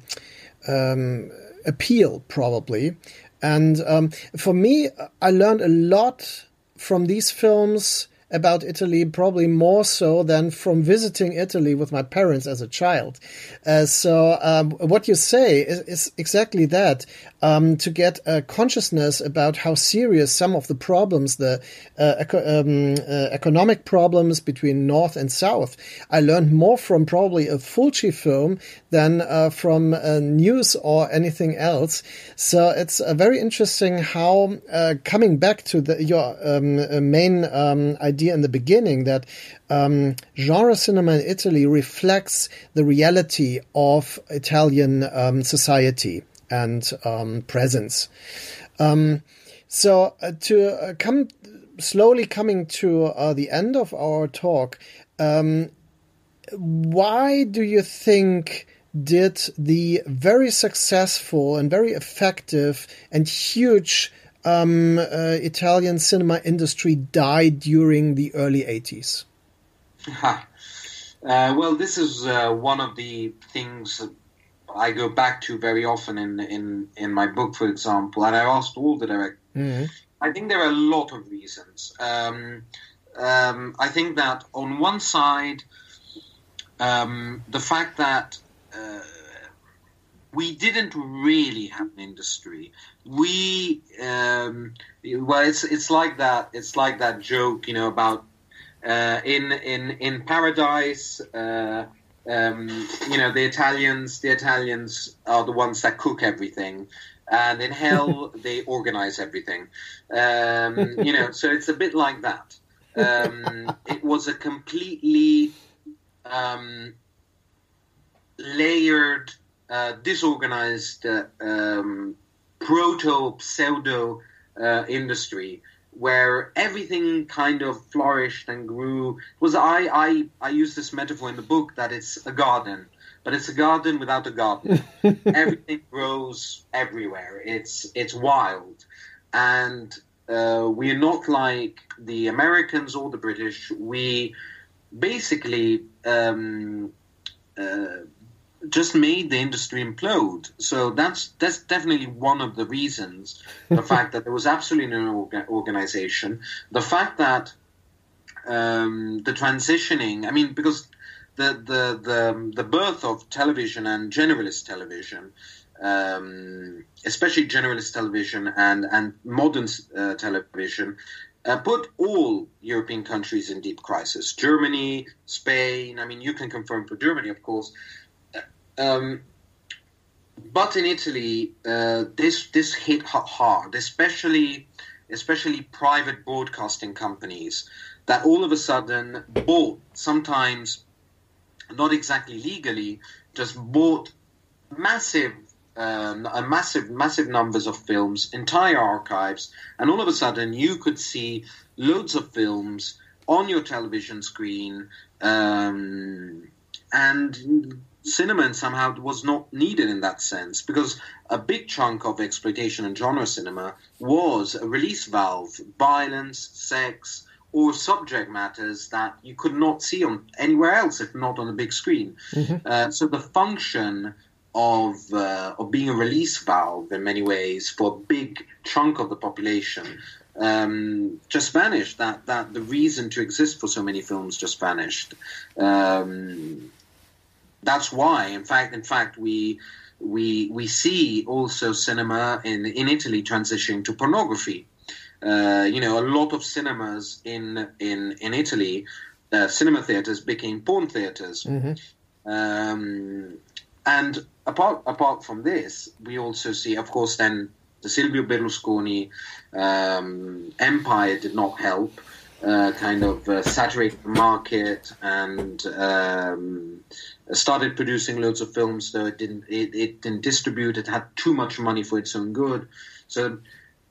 um, appeal probably. And um, for me, I learned a lot from these films about Italy, probably more so than from visiting Italy with my parents as a child. Uh, so, um, what you say is, is exactly that um, to get a consciousness about how serious some of the problems, the uh, um, uh, economic problems between North and South, I learned more from probably a Fulci film than uh, from uh, news or anything else. So, it's very interesting how uh, coming back to the, your um, main um, idea idea in the beginning that um, genre cinema in Italy reflects the reality of Italian um, society and um, presence. Um, so uh, to uh, come slowly coming to uh, the end of our talk, um, why do you think? Did the very successful and very effective and huge um, uh, Italian cinema industry died during the early 80s? uh, well, this is uh, one of the things I go back to very often in, in, in my book, for example, and I asked all the directors. Mm-hmm. I think there are a lot of reasons. Um, um, I think that on one side, um, the fact that uh, we didn't really have an industry. We um, well, it's it's like that. It's like that joke, you know, about uh, in in in paradise. Uh, um, you know the Italians. The Italians are the ones that cook everything, and in hell they organize everything. Um, you know, so it's a bit like that. Um, it was a completely um, layered, uh, disorganized, uh, um, proto pseudo uh, industry where everything kind of flourished and grew. Was I, I I use this metaphor in the book that it's a garden, but it's a garden without a garden. everything grows everywhere. It's it's wild, and uh, we're not like the Americans or the British. We basically um, uh, just made the industry implode. So that's that's definitely one of the reasons. The fact that there was absolutely no orga- organization, the fact that um, the transitioning. I mean, because the the the the birth of television and generalist television. Um, especially generalist television and and modern uh, television, uh, put all European countries in deep crisis. Germany, Spain. I mean, you can confirm for Germany, of course. Um, but in Italy, uh, this this hit hard, especially especially private broadcasting companies that all of a sudden bought, sometimes not exactly legally, just bought massive um, a massive massive numbers of films, entire archives, and all of a sudden you could see loads of films on your television screen. Um, and cinema and somehow was not needed in that sense because a big chunk of exploitation and genre cinema was a release valve, violence, sex, or subject matters that you could not see on anywhere else if not on the big screen. Mm-hmm. Uh, so the function of uh, of being a release valve in many ways for a big chunk of the population um, just vanished. That that the reason to exist for so many films just vanished. Um, that's why, in fact, in fact, we we we see also cinema in in Italy transitioning to pornography. Uh, you know, a lot of cinemas in in in Italy, uh, cinema theaters became porn theaters. Mm-hmm. Um, and apart apart from this, we also see, of course, then the Silvio Berlusconi um, empire did not help. Uh, kind of uh, saturate the market and um, started producing loads of films, though it didn't it, it didn't distribute. It had too much money for its own good. So,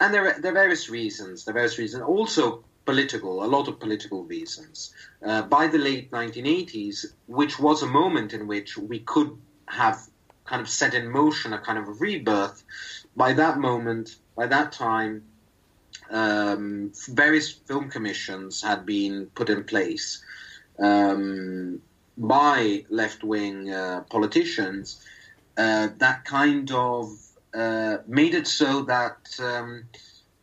and there are, there are various reasons. There are various reasons. Also, political, a lot of political reasons. Uh, by the late 1980s, which was a moment in which we could have kind of set in motion a kind of rebirth. By that moment, by that time, um, various film commissions had been put in place. Um, by left wing uh, politicians uh, that kind of uh, made it so that um,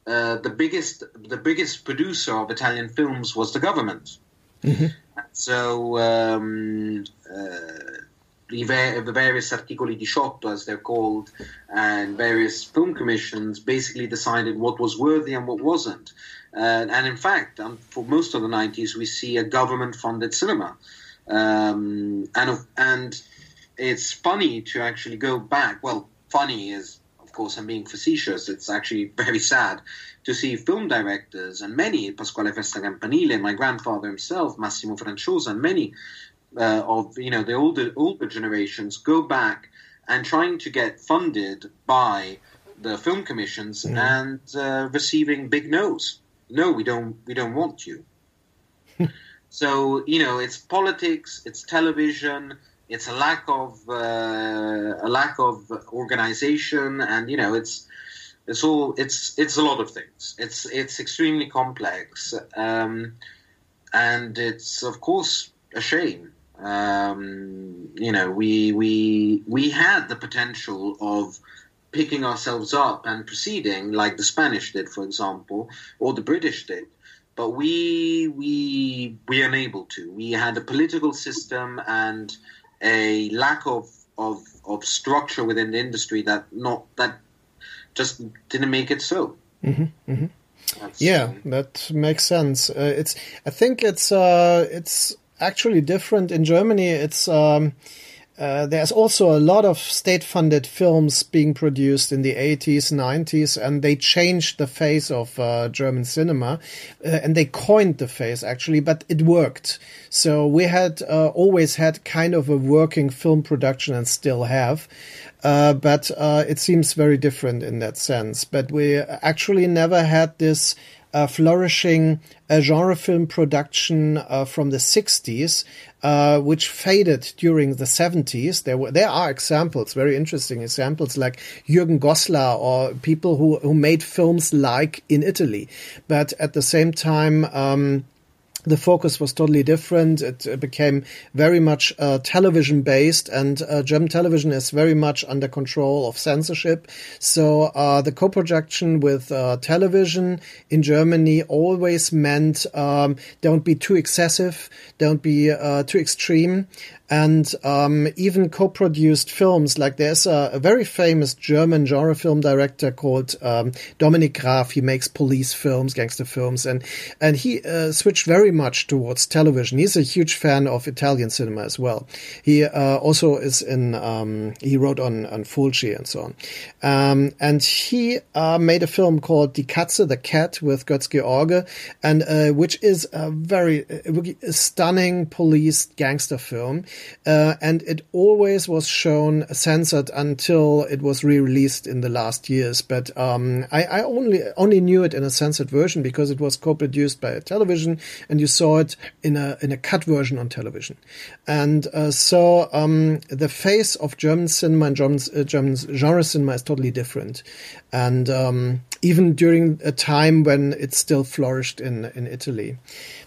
uh, the biggest the biggest producer of Italian films was the government. Mm-hmm. So um, uh, the, the various articoli 18, as they're called, and various film commissions basically decided what was worthy and what wasn't. Uh, and in fact, um, for most of the 90s, we see a government funded cinema. Um, and and it's funny to actually go back. Well, funny is, of course, I'm being facetious. It's actually very sad to see film directors and many, Pasquale Festa Campanile, my grandfather himself, Massimo Franciosa, and many uh, of you know the older older generations go back and trying to get funded by the film commissions mm. and uh, receiving big no's. No, we don't. We don't want you. So you know, it's politics, it's television, it's a lack of uh, a lack of organization, and you know, it's it's all it's it's a lot of things. It's it's extremely complex, um, and it's of course a shame. Um, you know, we we we had the potential of picking ourselves up and proceeding, like the Spanish did, for example, or the British did but we we we unable to. We had a political system and a lack of of of structure within the industry that not that just didn't make it so. Mm-hmm, mm-hmm. That's, Yeah, that makes sense. Uh, it's I think it's uh, it's actually different in Germany. It's um, uh, there's also a lot of state-funded films being produced in the 80s, 90s, and they changed the face of uh, German cinema, uh, and they coined the face actually, but it worked. So we had uh, always had kind of a working film production, and still have. Uh, but it seems very different in that sense. But we actually never had this flourishing uh, genre film production uh, from the 60s, uh, which faded during the 70s. There were there are examples, very interesting examples, like Jürgen Goslar or people who who made films like in Italy. But at the same time. Um, the focus was totally different. It became very much uh, television based, and uh, German television is very much under control of censorship. So uh, the co-production with uh, television in Germany always meant um, don't be too excessive, don't be uh, too extreme, and um, even co-produced films. Like there's a, a, very famous German genre film director called um, Dominik Graf. He makes police films, gangster films, and and he uh, switched very much towards television. He's a huge fan of Italian cinema as well. He uh, also is in. Um, he wrote on on Fulci and so on, um, and he uh, made a film called Die Katze, the Cat, with Götz George, and uh, which is a very uh, stunning police gangster film. Uh, and it always was shown censored until it was re-released in the last years. But um, I, I, only only knew it in a censored version because it was co-produced by television, and you saw it in a in a cut version on television. And uh, so um, the face of German cinema and German, uh, German genre cinema is totally different. And um, even during a time when it still flourished in in Italy,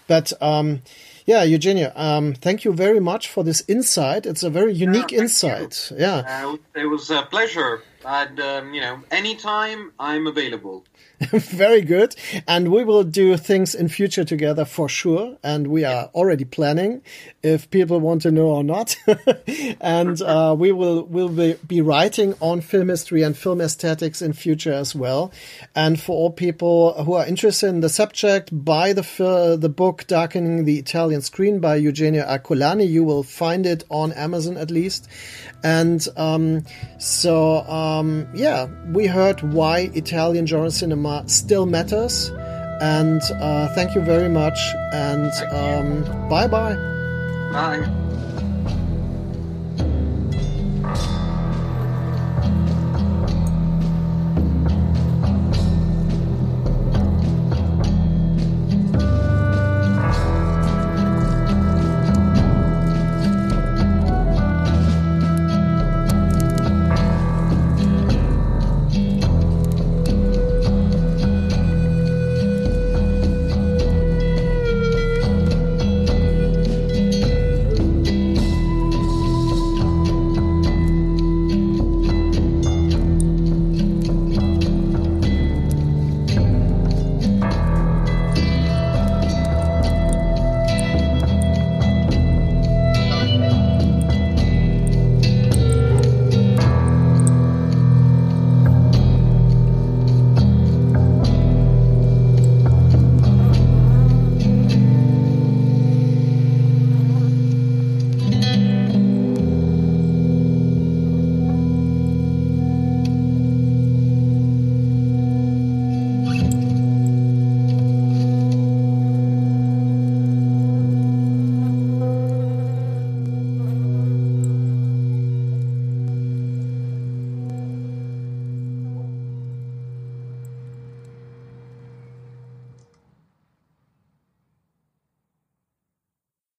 but. Um, yeah, Eugenio, um, thank you very much for this insight. It's a very unique thank insight. you. Yeah. Uh, it was a pleasure. And, um, you know, anytime I'm available. Very good. And we will do things in future together for sure. And we are already planning if people want to know or not. and uh, we will will be, be writing on film history and film aesthetics in future as well. And for all people who are interested in the subject, buy the the book Darkening the Italian Screen by Eugenio Ercolani. You will find it on Amazon at least. And um, so, um, yeah, we heard why Italian genre cinema still matters. And uh, thank you very much. And um, bye bye. Bye.